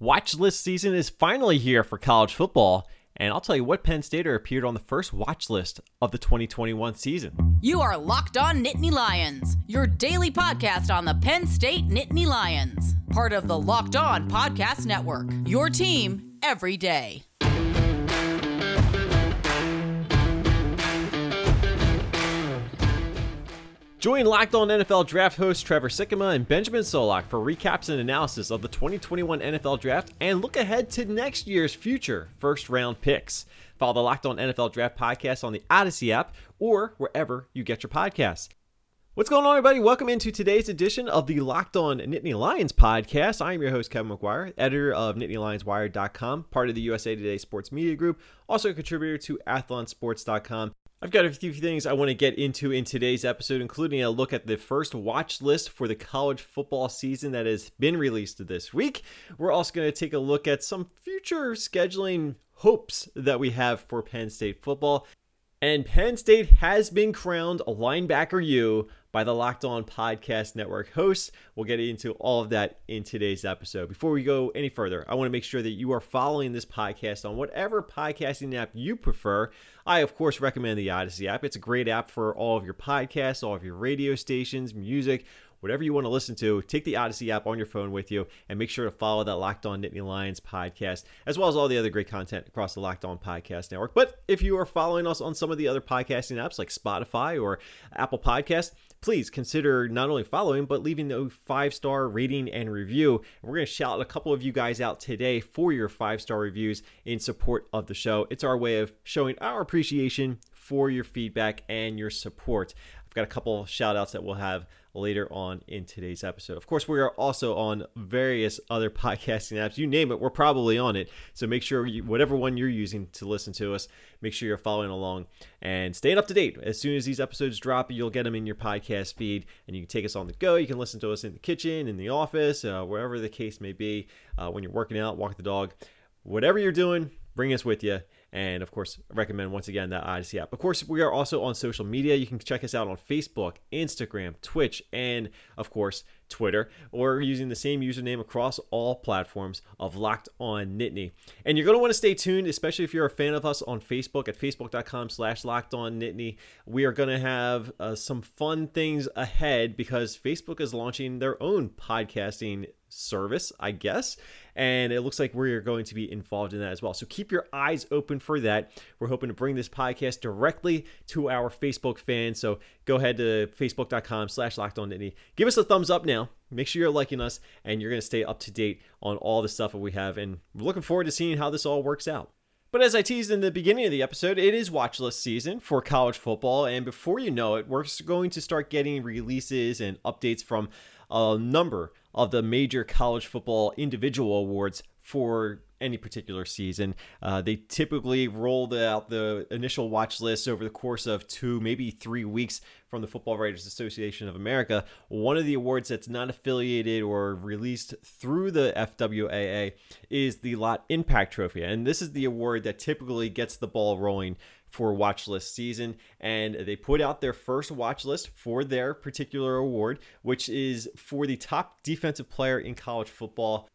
Watch list season is finally here for college football, and I'll tell you what Penn Stater appeared on the first watch list of the 2021 season. You are Locked On Nittany Lions, your daily podcast on the Penn State Nittany Lions, part of the Locked On Podcast Network. Your team every day. Join Locked On NFL Draft hosts Trevor Sikkema and Benjamin Solak for recaps and analysis of the 2021 NFL Draft and look ahead to next year's future first round picks. Follow the Locked On NFL Draft podcast on the Odyssey app or wherever you get your podcasts. What's going on, everybody? Welcome into today's edition of the Locked On Nittany Lions podcast. I am your host, Kevin McGuire, editor of NittanyLionsWire.com, part of the USA Today Sports Media Group, also a contributor to AthlonSports.com. I've got a few things I want to get into in today's episode, including a look at the first watch list for the college football season that has been released this week. We're also going to take a look at some future scheduling hopes that we have for Penn State football. And Penn State has been crowned a linebacker U by the Locked On Podcast Network hosts. We'll get into all of that in today's episode. Before we go any further, I want to make sure that you are following this podcast on whatever podcasting app you prefer. I, of course, recommend the Odyssey app. It's a great app for all of your podcasts, all of your radio stations, music, whatever you want to listen to, take the Odyssey app on your phone with you and make sure to follow that Locked On Nittany Lions podcast, as well as all the other great content across the Locked On Podcast Network. But if you are following us on some of the other podcasting apps like Spotify or Apple Podcast, please consider not only following, but leaving a five star rating and review. We're going to shout a couple of you guys out today for your five star reviews in support of the show. It's our way of showing our appreciation for your feedback and your support. I've got a couple of shout outs that we'll have later on in today's episode. Of course, we are also on various other podcasting apps. You name it, we're probably on it. So make sure you, whatever one you're using to listen to us, make sure you're following along and staying up to date. As soon as these episodes drop, you'll get them in your podcast feed and you can take us on the go. You can listen to us in the kitchen, in the office, uh, wherever the case may be, uh, when you're working out, walk the dog, whatever you're doing, bring us with you and of course, recommend once again that Odyssey app. Of course, we are also on social media. You can check us out on Facebook, Instagram, Twitch, and of course, Twitter, or using the same username across all platforms of Locked On Nittany. And you're going to want to stay tuned, especially if you're a fan of us on Facebook at facebook.com slash Locked On Nittany. We are going to have uh, some fun things ahead because Facebook is launching their own podcasting service, I guess. And it looks like we're going to be involved in that as well. So keep your eyes open for that. We're hoping to bring this podcast directly to our Facebook fans. So go ahead to facebook.com slash locked on. Give us a thumbs up now. Make sure you're liking us and you're going to stay up to date on all the stuff that we have. And we're looking forward to seeing how this all works out. But as I teased in the beginning of the episode, it is watch list season for college football. And before you know it, we're going to start getting releases and updates from a number of the major college football individual awards for any particular season. Uh, they typically roll out the initial watch list over the course of two, maybe three weeks from the Football Writers Association of America. One of the awards that's not affiliated or released through the FWAA is the Lott Impact Trophy. And this is the award that typically gets the ball rolling for watch list season and they put out their first watch list for their particular award which is for the top defensive player in college football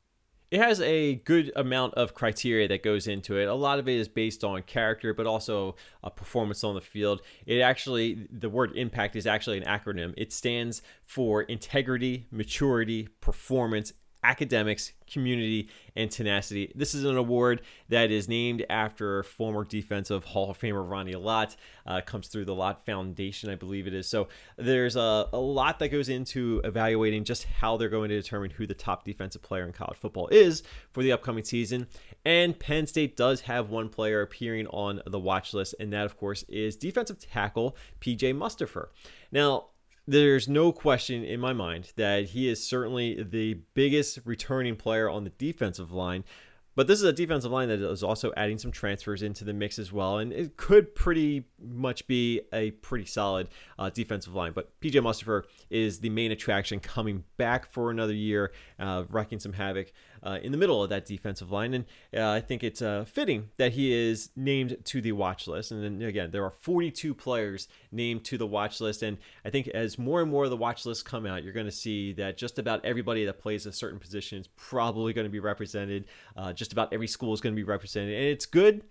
it has a good amount of criteria that goes into it. A lot of it is based on character, but also a performance on the field. It actually, the word impact is actually an acronym. It stands for integrity, maturity, performance, academics, community, and tenacity. This is an award that is named after former defensive Hall of Famer Ronnie Lott. Uh, comes through the Lott Foundation, I believe it is. So there's a, a lot that goes into evaluating just how they're going to determine who the top defensive player in college football is for the upcoming season. And Penn State does have one player appearing on the watch list, and that, of course, is defensive tackle PJ Mustipher. Now, there's no question in my mind that he is certainly the biggest returning player on the defensive line. But this is a defensive line that is also adding some transfers into the mix as well, and it could pretty much be a pretty solid uh, defensive line. But PJ Mustipher is the main attraction coming back for another year, uh, wrecking some havoc uh, in the middle of that defensive line. And uh, I think it's uh, fitting that he is named to the watch list. And then again, there are 42 players named to the watch list. And I think as more and more of the watch lists come out, you're going to see that just about everybody that plays a certain position is probably going to be represented. Uh, just about every school is going to be represented. And it's good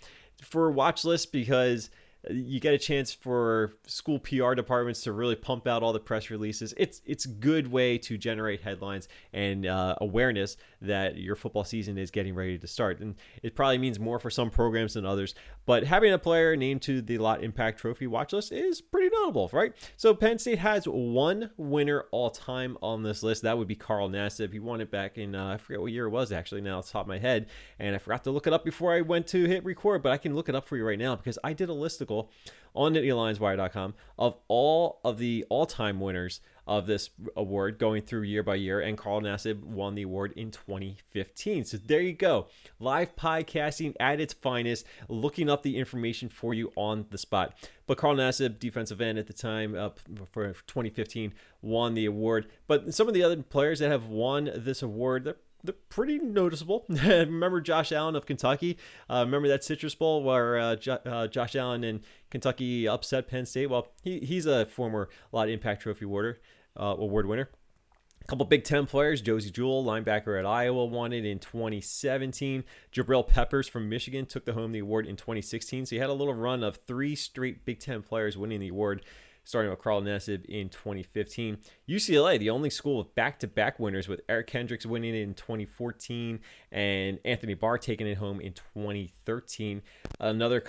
for watch lists because you get a chance for school PR departments to really pump out all the press releases. It's it's good way to generate headlines and uh, awareness that your football season is getting ready to start. And it probably means more for some programs than others. But having a player named to the Lott Impact Trophy watch list is pretty notable, right? So Penn State has one winner all time on this list. That would be Carl Nassib. He won it back in uh, I forget what year it was actually. Now it's top of my head, and I forgot to look it up before I went to hit record. But I can look it up for you right now because I did a listicle on NittanyLionsWire.com of all of the all-time winners of this award going through year by year, and Carl Nassib won the award in 2015. So there you go, live podcasting at its finest, looking up the information for you on the spot. But Carl Nassib, defensive end at the time uh, for 2015, won the award. But some of the other players that have won this award, they're they're pretty noticeable. remember Josh Allen of Kentucky? Uh, remember that Citrus Bowl where uh, jo- uh, Josh Allen and Kentucky upset Penn State? Well, he, he's a former Lott Impact Trophy awarder, uh, award winner. A couple Big Ten players, Josey Jewell, linebacker at Iowa, won it in 2017. Jabril Peppers from Michigan took the home the award in 2016. So he had a little run of three straight Big Ten players winning the award starting with Carl Nassib in 2015. UCLA, the only school with back-to-back winners, with Eric Kendricks winning in 2014 and Anthony Barr taking it home in 2013. Another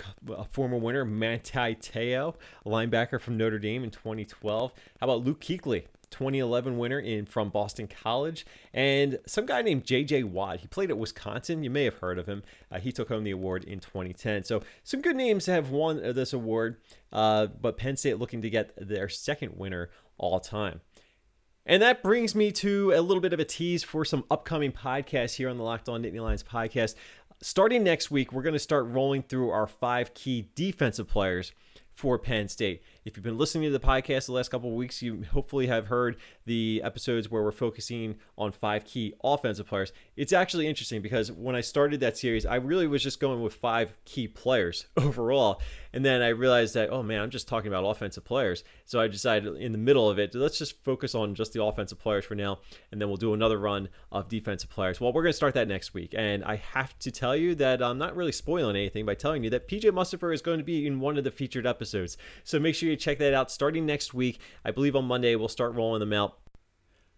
former winner, Manti Te'o, linebacker from Notre Dame in 2012. How about Luke Kuechly? 2011 winner in from Boston College, and some guy named J.J. Watt. He played at Wisconsin. You may have heard of him. Uh, he took home the award in 2010. So some good names have won this award, uh, but Penn State looking to get their second winner all time. And that brings me to a little bit of a tease for some upcoming podcasts here on the Locked On Nittany Lions podcast. Starting next week, we're going to start rolling through our five key defensive players for Penn State. If you've been listening to the podcast the last couple of weeks, you hopefully have heard the episodes where we're focusing on five key offensive players. It's actually interesting because when I started that series, I really was just going with five key players overall. And then I realized that, oh man, I'm just talking about offensive players. So I decided in the middle of it, let's just focus on just the offensive players for now. And then we'll do another run of defensive players. Well, we're going to start that next week. And I have to tell you that I'm not really spoiling anything by telling you that PJ Mustipher is going to be in one of the featured episodes. So make sure you check that out starting next week. I believe on Monday we'll start rolling them out.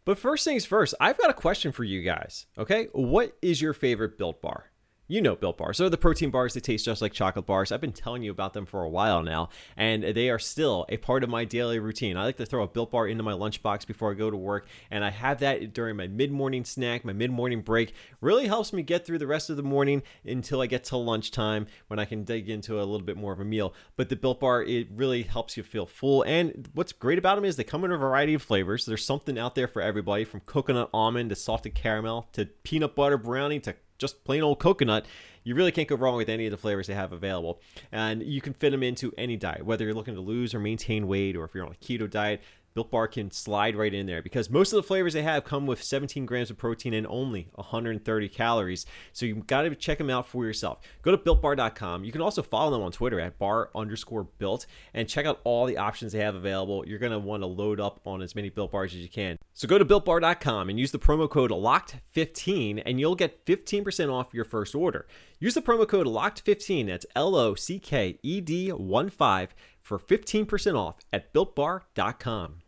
But first things first, I've got a question for you guys. Okay, what is your favorite built bar? You know Built Bars. So the protein bars that taste just like chocolate bars. I've been telling you about them for a while now, and they are still a part of my daily routine. I like to throw a Built Bar into my lunchbox before I go to work, and I have that during my mid-morning snack, my mid-morning break. Really helps me get through the rest of the morning until I get to lunchtime when I can dig into a little bit more of a meal. But the Built Bar, it really helps you feel full. And what's great about them is they come in a variety of flavors. There's something out there for everybody, from coconut almond to salted caramel to peanut butter brownie to just plain old coconut, you really can't go wrong with any of the flavors they have available. And you can fit them into any diet, whether you're looking to lose or maintain weight, or if you're on a keto diet. Built Bar can slide right in there because most of the flavors they have come with 17 grams of protein and only 130 calories. So you've got to check them out for yourself. Go to builtbar.com. You can also follow them on Twitter at bar underscore built and check out all the options they have available. You're going to want to load up on as many Built Bars as you can. So go to builtbar.com and use the promo code LOCKED15 and you'll get 15% off your first order. Use the promo code LOCKED15, that's L O C K E D 1 5 for 15% off at builtbar.com.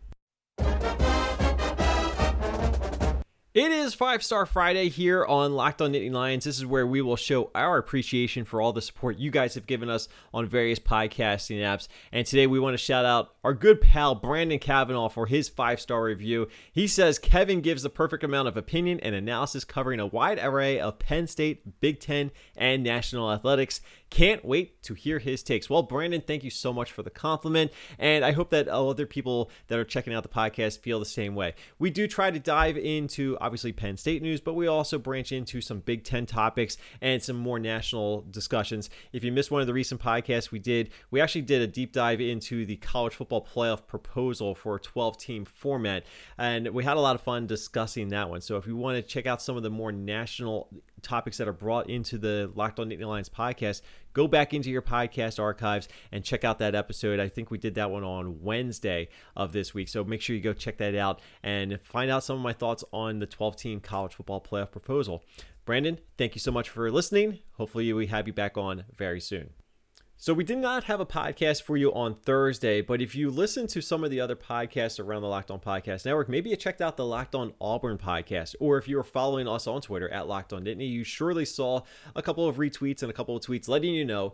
It is Five Star Friday here on Locked On Nittany Lions. This is where we will show our appreciation for all the support you guys have given us on various podcasting apps. And today we want to shout out our good pal Brandon Kavanaugh for his five star review. He says Kevin gives the perfect amount of opinion and analysis covering a wide array of Penn State, Big Ten, and national athletics. Can't wait to hear his takes. Well, Brandon, thank you so much for the compliment. And I hope that other people that are checking out the podcast feel the same way. We do try to dive into obviously Penn State news, but we also branch into some Big Ten topics and some more national discussions. If you missed one of the recent podcasts we did, we actually did a deep dive into the college football football playoff proposal for a 12 team format. And we had a lot of fun discussing that one. So if you want to check out some of the more national topics that are brought into the Locked On Nittany Lions podcast, go back into your podcast archives and check out that episode. I think we did that one on Wednesday of this week. So make sure you go check that out and find out some of my thoughts on the 12 team college football playoff proposal. Brandon, thank you so much for listening. Hopefully, we have you back on very soon. So, we did not have a podcast for you on Thursday, but if you listen to some of the other podcasts around the Locked On Podcast Network, maybe you checked out the Locked On Auburn podcast, or if you were following us on Twitter at Locked On Nittany, you surely saw a couple of retweets and a couple of tweets letting you know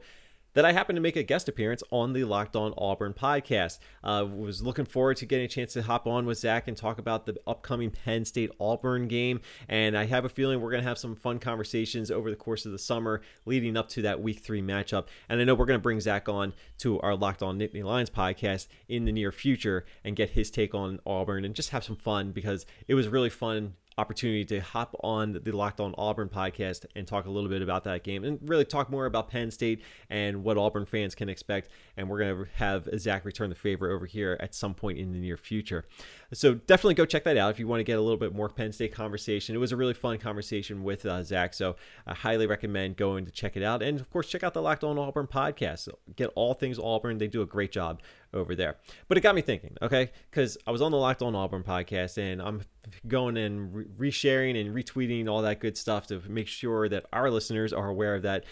that I happened to make a guest appearance on the Locked On Auburn podcast. Uh, was looking forward to getting a chance to hop on with Zach and talk about the upcoming Penn State Auburn game. And I have a feeling we're going to have some fun conversations over the course of the summer leading up to that week three matchup. And I know we're going to bring Zach on to our Locked On Nittany Lions podcast in the near future and get his take on Auburn and just have some fun because it was really fun opportunity to hop on the Locked On Auburn podcast and talk a little bit about that game and really talk more about Penn State and what Auburn fans can expect. And we're going to have Zach return the favor over here at some point in the near future. So definitely go check that out if you want to get a little bit more Penn State conversation. It was a really fun conversation with uh, Zach, so I highly recommend going to check it out. And of course, check out the Locked On Auburn podcast. Get all things Auburn. They do a great job over there. But it got me thinking, okay? Because I was on the Locked On Auburn podcast and I'm going and re- resharing and retweeting all that good stuff to make sure that our listeners are aware of that.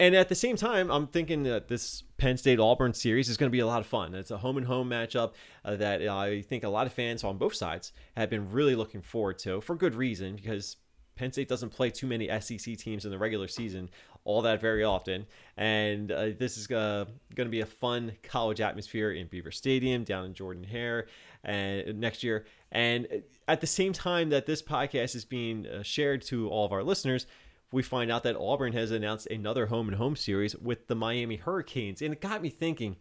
And at the same time, I'm thinking that this Penn State Auburn series is going to be a lot of fun. It's a home and home matchup uh, that I think a lot of fans on both sides have been really looking forward to for good reason because Penn State doesn't play too many SEC teams in the regular season all that very often. And uh, this is uh, going to be a fun college atmosphere in Beaver Stadium down in Jordan Hare and uh, next year. And at the same time that this podcast is being uh, shared to all of our listeners, we find out that Auburn has announced another home and home series with the Miami Hurricanes. And it got me thinking.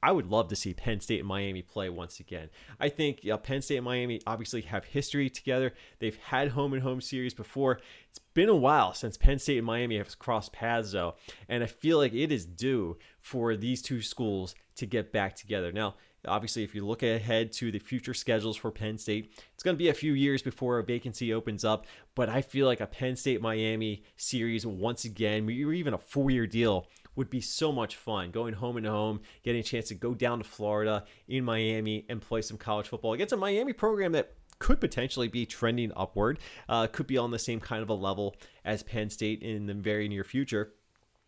I would love to see Penn State and Miami play once again. I think Penn State and Miami obviously have history together. They've had home and home series before. It's been a while since Penn State and Miami have crossed paths, though, and I feel like it is due for these two schools to get back together. Now, Obviously, if you look ahead to the future schedules for Penn State, it's going to be a few years before a vacancy opens up. But I feel like a Penn State Miami series once again, or even a four year deal, would be so much fun. Going home and home, getting a chance to go down to Florida in Miami and play some college football against a Miami program that could potentially be trending upward, uh, could be on the same kind of a level as Penn State in the very near future.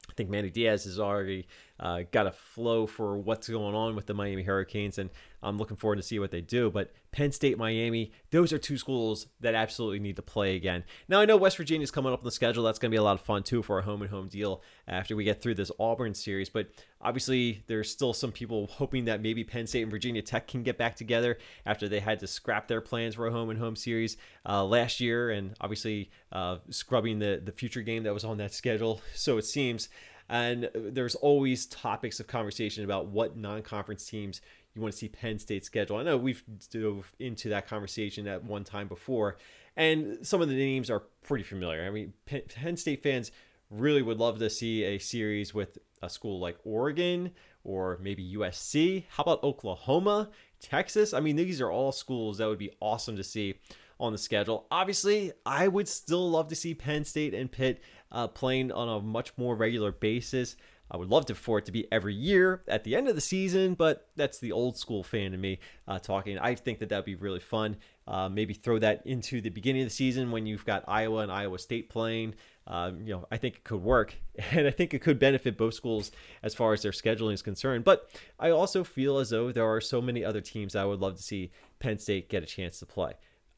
I think Manny Diaz has already uh, got a flow for what's going on with the Miami Hurricanes, and I'm looking forward to see what they do. But Penn State, Miami, those are two schools that absolutely need to play again. Now I know West Virginia is coming up on the schedule. That's going to be a lot of fun too for a home and home deal after we get through this Auburn series. But obviously, there's still some people hoping that maybe Penn State and Virginia Tech can get back together after they had to scrap their plans for a home and home series uh, last year, and obviously uh, scrubbing the the future game that was on that schedule. So it seems and there's always topics of conversation about what non-conference teams you want to see Penn State schedule. I know we've dove into that conversation at one time before, and some of the names are pretty familiar. I mean, Penn State fans really would love to see a series with a school like Oregon or maybe USC. How about Oklahoma, Texas? I mean, these are all schools that would be awesome to see on the schedule. Obviously, I would still love to see Penn State and Pitt uh, playing on a much more regular basis. I would love to, for it to be every year at the end of the season, but that's the old school fan in me uh, talking. I think that that'd be really fun. Uh, maybe throw that into the beginning of the season when you've got Iowa and Iowa State playing. Um, you know, I think it could work, and I think it could benefit both schools as far as their scheduling is concerned. But I also feel as though there are so many other teams I would love to see Penn State get a chance to play.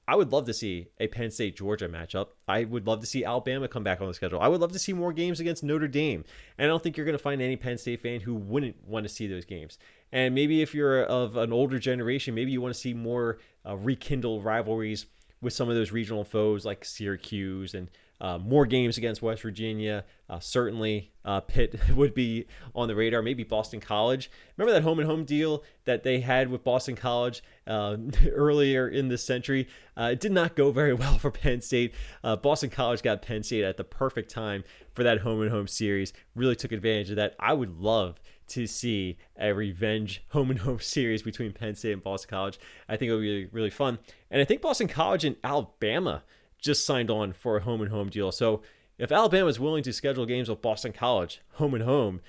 I would love to see a Penn State Georgia matchup. I would love to see Alabama come back on the schedule. I would love to see more games against Notre Dame. And I don't think you're going to find any Penn State fan who wouldn't want to see those games. And maybe if you're of an older generation, maybe you want to see more uh, rekindled rivalries with some of those regional foes like Syracuse and uh, more games against West Virginia. Uh, certainly, uh, Pitt would be on the radar. Maybe Boston College. Remember that home and home deal that they had with Boston College uh, earlier in this century? Uh, it did not go very well for Penn State. Uh, Boston College got Penn State at the perfect time for that home and home series. Really took advantage of that. I would love to see a revenge home and home series between Penn State and Boston College. I think it would be really fun. And I think Boston College and Alabama just signed on for a home and home deal. So if Alabama is willing to schedule games with Boston College, home and home,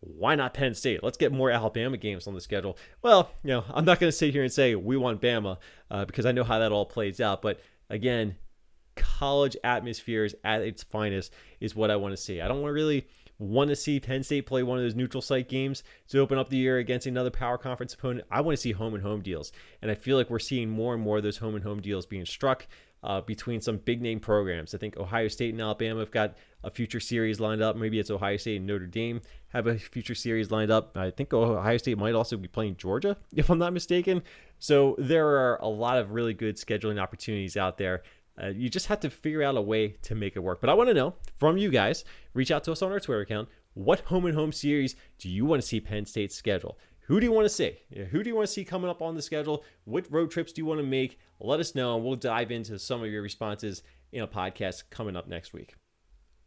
why not Penn State? Let's get more Alabama games on the schedule. Well, you know, I'm not going to sit here and say we want Bama uh, because I know how that all plays out. But again, college atmospheres at its finest is what I want to see. I don't want really want to see Penn State play one of those neutral site games to open up the year against another power conference opponent. I want to see home and home deals. And I feel like we're seeing more and more of those home and home deals being struck uh, between some big name programs. I think Ohio State and Alabama have got a future series lined up. Maybe it's Ohio State and Notre Dame have a future series lined up. I think Ohio State might also be playing Georgia, if I'm not mistaken. So there are a lot of really good scheduling opportunities out there. Uh, you just have to figure out a way to make it work. But I want to know from you guys, reach out to us on our Twitter account. What home and home series do you want to see Penn State schedule? Who do you want to see? Who do you want to see coming up on the schedule? What road trips do you want to make? Let us know, and we'll dive into some of your responses in a podcast coming up next week.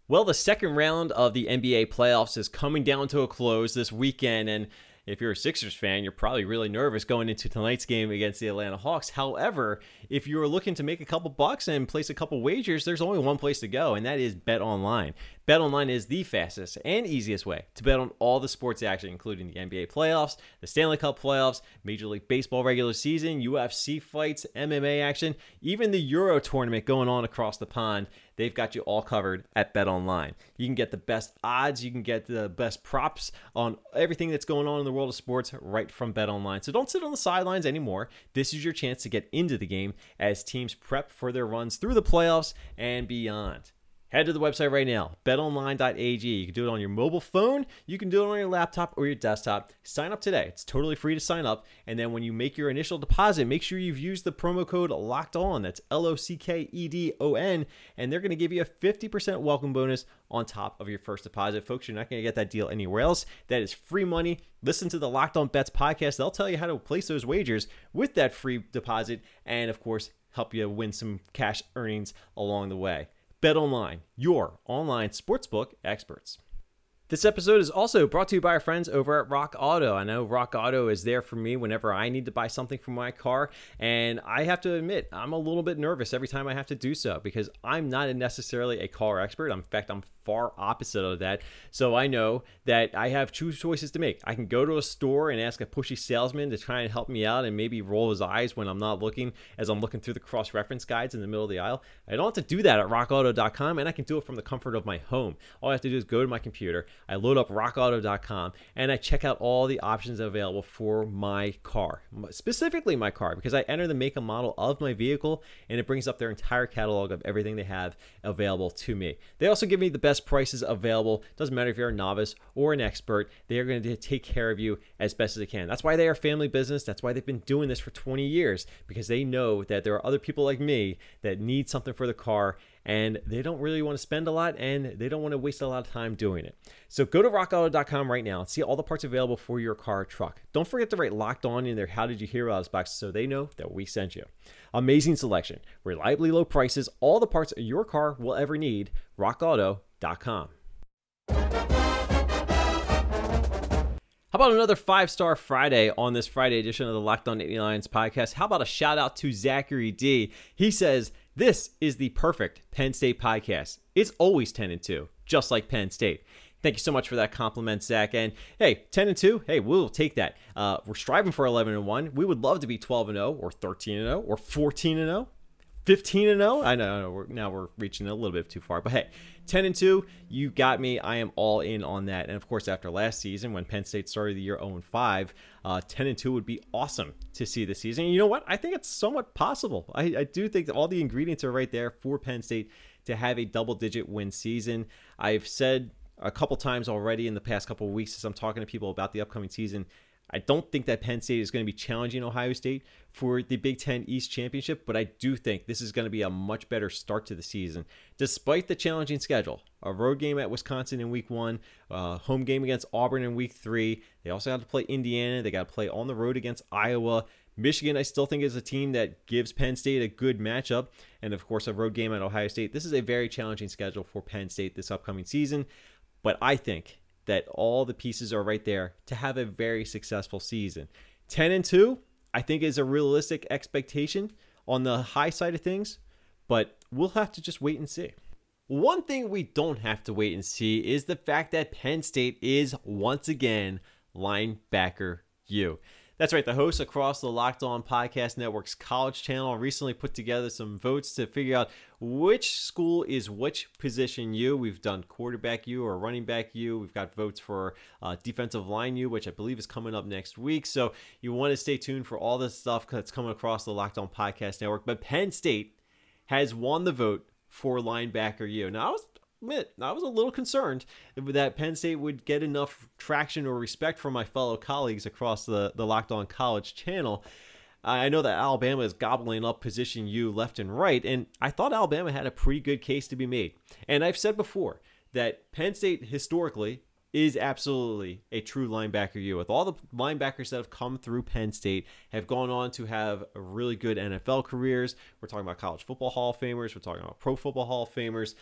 Well, the second round of the NBA playoffs is coming down to a close this weekend, and if you're a Sixers fan, you're probably really nervous going into tonight's game against the Atlanta Hawks. However, if you're looking to make a couple bucks and place a couple wagers, there's only one place to go, and that is Bet Online. Bet Online is the fastest and easiest way to bet on all the sports action, including the NBA playoffs, the Stanley Cup playoffs, Major League Baseball regular season, UFC fights, MMA action, even the Euro tournament going on across the pond. They've got you all covered at Bet Online. You can get the best odds, you can get the best props on everything that's going on in the world of sports right from Bet Online. So don't sit on the sidelines anymore. This is your chance to get into the game as teams prep for their runs through the playoffs and beyond. Head to the website right now, betonline.ag. You can do it on your mobile phone, you can do it on your laptop or your desktop. Sign up today. It's totally free to sign up. And then when you make your initial deposit, make sure you've used the promo code locked on. That's L O C K E D O N. And they're going to give you a 50% welcome bonus on top of your first deposit. Folks, you're not going to get that deal anywhere else. That is free money. Listen to the Locked On Bets podcast. They'll tell you how to place those wagers with that free deposit. And of course, help you win some cash earnings along the way. Bet Online, your online sportsbook experts. This episode is also brought to you by our friends over at Rock Auto. I know Rock Auto is there for me whenever I need to buy something for my car, and I have to admit, I'm a little bit nervous every time I have to do so because I'm not necessarily a car expert. In fact, I'm far opposite of that. So I know that I have two choices to make. I can go to a store and ask a pushy salesman to try and help me out and maybe roll his eyes when I'm not looking as I'm looking through the cross reference guides in the middle of the aisle. I don't have to do that at rockauto.com and I can do it from the comfort of my home. All I have to do is go to my computer, I load up rockauto.com and I check out all the options available for my car, specifically my car, because I enter the make and model of my vehicle and it brings up their entire catalog of everything they have available to me. They also give me the best prices available. Doesn't matter if you're a novice or an expert, they are going to take care of you as best as they can. That's why they are family business. That's why they've been doing this for 20 years because they know that there are other people like me that need something for the car and they don't really want to spend a lot and they don't want to waste a lot of time doing it. So go to rockauto.com right now and see all the parts available for your car or truck. Don't forget to write locked on in there. How did you hear about us box so they know that we sent you. Amazing selection, reliably low prices, all the parts your car will ever need. rockauto.com. How about another five star Friday on this Friday edition of the Locked On Nittany Lions podcast? How about a shout out to Zachary D? He says, This is the perfect Penn State podcast. It's always 10 and 2, just like Penn State. Thank you so much for that compliment, Zach. And hey, 10 and 2, hey, we'll take that. Uh, we're striving for 11 and 1. We would love to be 12 and 0 or 13 and 0 or 14 and 0. 15 and 0. I know, I know we're, now we're reaching a little bit too far, but hey, 10 and 2, you got me. I am all in on that. And of course, after last season, when Penn State started the year 0 and 5, uh, 10 and 2 would be awesome to see this season. And you know what? I think it's somewhat possible. I, I do think that all the ingredients are right there for Penn State to have a double digit win season. I've said a couple times already in the past couple weeks as I'm talking to people about the upcoming season. I don't think that Penn State is going to be challenging Ohio State for the Big Ten East Championship, but I do think this is going to be a much better start to the season, despite the challenging schedule. A road game at Wisconsin in week one, a home game against Auburn in week three. They also have to play Indiana. They got to play on the road against Iowa. Michigan, I still think, is a team that gives Penn State a good matchup. And of course, a road game at Ohio State. This is a very challenging schedule for Penn State this upcoming season. But I think that all the pieces are right there to have a very successful season. 10 and 2, I think is a realistic expectation on the high side of things, but we'll have to just wait and see. One thing we don't have to wait and see is the fact that Penn State is once again linebacker U. That's right. The hosts across the Locked On Podcast Network's college channel recently put together some votes to figure out which school is which position you. We've done quarterback you or running back you. We've got votes for uh, defensive line you, which I believe is coming up next week. So you want to stay tuned for all this stuff that's coming across the Locked On Podcast Network. But Penn State has won the vote for linebacker you. Now, I was admit I was a little concerned that Penn State would get enough traction or respect from my fellow colleagues across the, the Locked On College channel. I know that Alabama is gobbling up position U left and right, and I thought Alabama had a pretty good case to be made. And I've said before that Penn State historically is absolutely a true linebacker U. With all the linebackers that have come through Penn State, have gone on to have really good NFL careers. We're talking about college football Hall of Famers. We're talking about pro football Hall of Famers.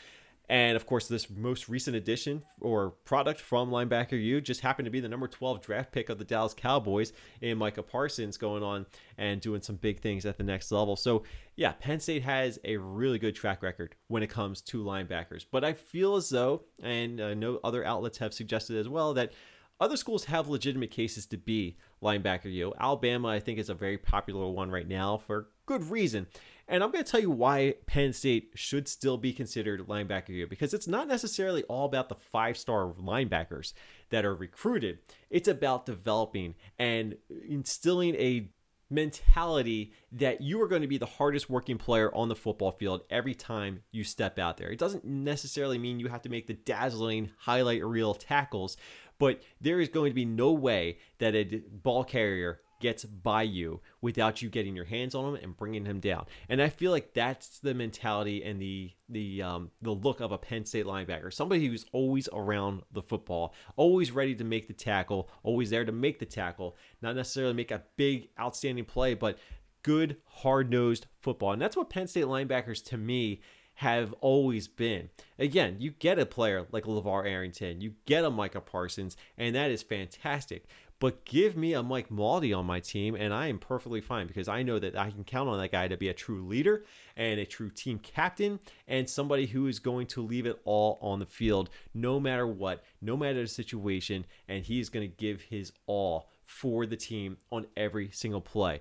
And of course, this most recent addition or product from linebacker U just happened to be the number 12 draft pick of the Dallas Cowboys in Micah Parsons going on and doing some big things at the next level. So, yeah, Penn State has a really good track record when it comes to linebackers. But I feel as though, and I know other outlets have suggested as well, that other schools have legitimate cases to be linebacker U. Alabama, I think, is a very popular one right now for good reason. And I'm going to tell you why Penn State should still be considered linebacker U because it's not necessarily all about the five star linebackers that are recruited. It's about developing and instilling a mentality that you are going to be the hardest working player on the football field every time you step out there. It doesn't necessarily mean you have to make the dazzling highlight reel tackles, but there is going to be no way that a ball carrier gets by you without you getting your hands on him and bringing him down. And I feel like that's the mentality and the the um, the look of a Penn State linebacker, somebody who's always around the football, always ready to make the tackle, always there to make the tackle, not necessarily make a big outstanding play, but good hard nosed football. And that's what Penn State linebackers to me have always been. Again, you get a player like LeVar Arrington, you get a Micah Parsons, and that is fantastic. But give me a Mike Mauti on my team, and I am perfectly fine because I know that I can count on that guy to be a true leader and a true team captain and somebody who is going to leave it all on the field no matter what, no matter the situation, and he is going to give his all for the team on every single play.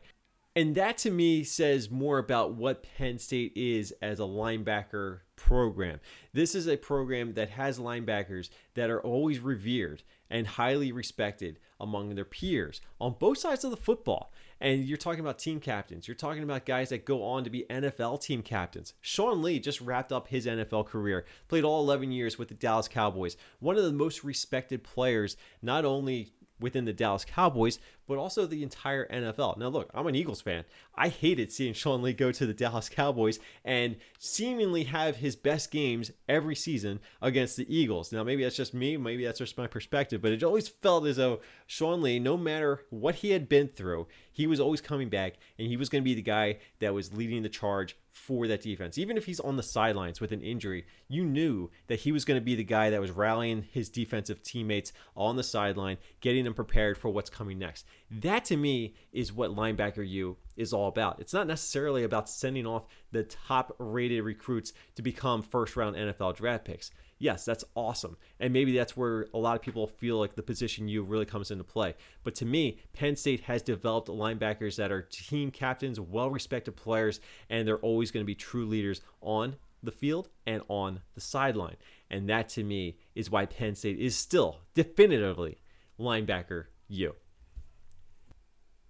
And that to me says more about what Penn State is as a linebacker program. This is a program that has linebackers that are always revered and highly respected among their peers on both sides of the football. And you're talking about team captains. You're talking about guys that go on to be NFL team captains. Sean Lee just wrapped up his NFL career, played all 11 years with the Dallas Cowboys. One of the most respected players, not only within the Dallas Cowboys, but also the entire NFL. Now, look, I'm an Eagles fan. I hated seeing Sean Lee go to the Dallas Cowboys and seemingly have his best games every season against the Eagles. Now, maybe that's just me, maybe that's just my perspective, but it always felt as though Sean Lee, no matter what he had been through, he was always coming back and he was going to be the guy that was leading the charge for that defense. Even if he's on the sidelines with an injury, you knew that he was going to be the guy that was rallying his defensive teammates on the sideline, getting them prepared for what's coming next. That to me is what linebacker U is all about. It's not necessarily about sending off the top rated recruits to become first round NFL draft picks. Yes, that's awesome. And maybe that's where a lot of people feel like the position U really comes into play. But to me, Penn State has developed linebackers that are team captains, well respected players, and they're always going to be true leaders on the field and on the sideline. And that to me is why Penn State is still definitively linebacker U.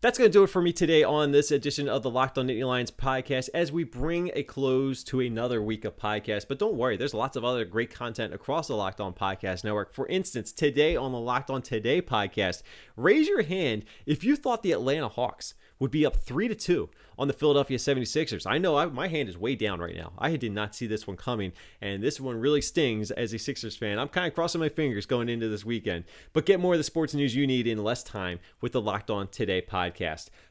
That's going to do it for me today on this edition of the Locked on Nittany Lions podcast as we bring a close to another week of podcast. But don't worry, there's lots of other great content across the Locked on Podcast Network. For instance, today on the Locked on Today podcast, raise your hand if you thought the Atlanta Hawks would be up 3 to 2 on the Philadelphia 76ers. I know I, my hand is way down right now. I did not see this one coming, and this one really stings as a Sixers fan. I'm kind of crossing my fingers going into this weekend. But get more of the sports news you need in less time with the Locked On Today podcast.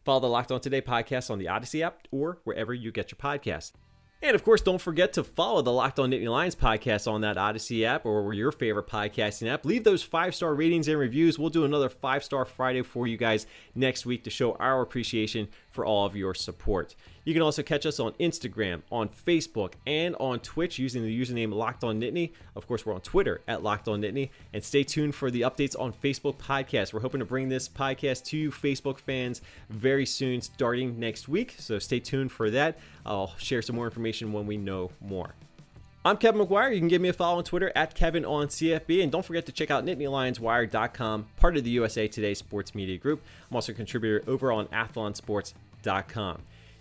Follow the Locked On Today podcast on the Odyssey app or wherever you get your podcast. And of course, don't forget to follow the Locked On Nittany Lions podcast on that Odyssey app or your favorite podcasting app. Leave those five star ratings and reviews. We'll do another five star Friday for you guys next week to show our appreciation for all of your support. You can also catch us on Instagram, on Facebook, and on Twitch using the username Locked On Nittany. Of course, we're on Twitter at Locked On Nittany. And stay tuned for the updates on Facebook Podcast. We're hoping to bring this podcast to you, Facebook fans, very soon, starting next week. So stay tuned for that. I'll share some more information when we know more. I'm Kevin McGuire. You can give me a follow on Twitter at Kevin on CFB. And don't forget to check out NittanyLionsWire.com, part of the USA Today Sports Media Group. I'm also a contributor over on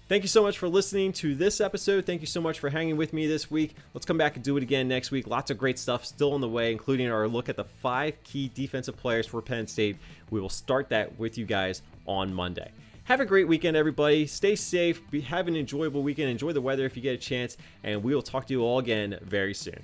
Thank you so much for listening to this episode. Thank you so much for hanging with me this week. Let's come back and do it again next week. Lots of great stuff still on the way, including our look at the five key defensive players for Penn State. We will start that with you guys on Monday. Have a great weekend, everybody. Stay safe. Be, have an enjoyable weekend. Enjoy the weather if you get a chance. And we will talk to you all again very soon.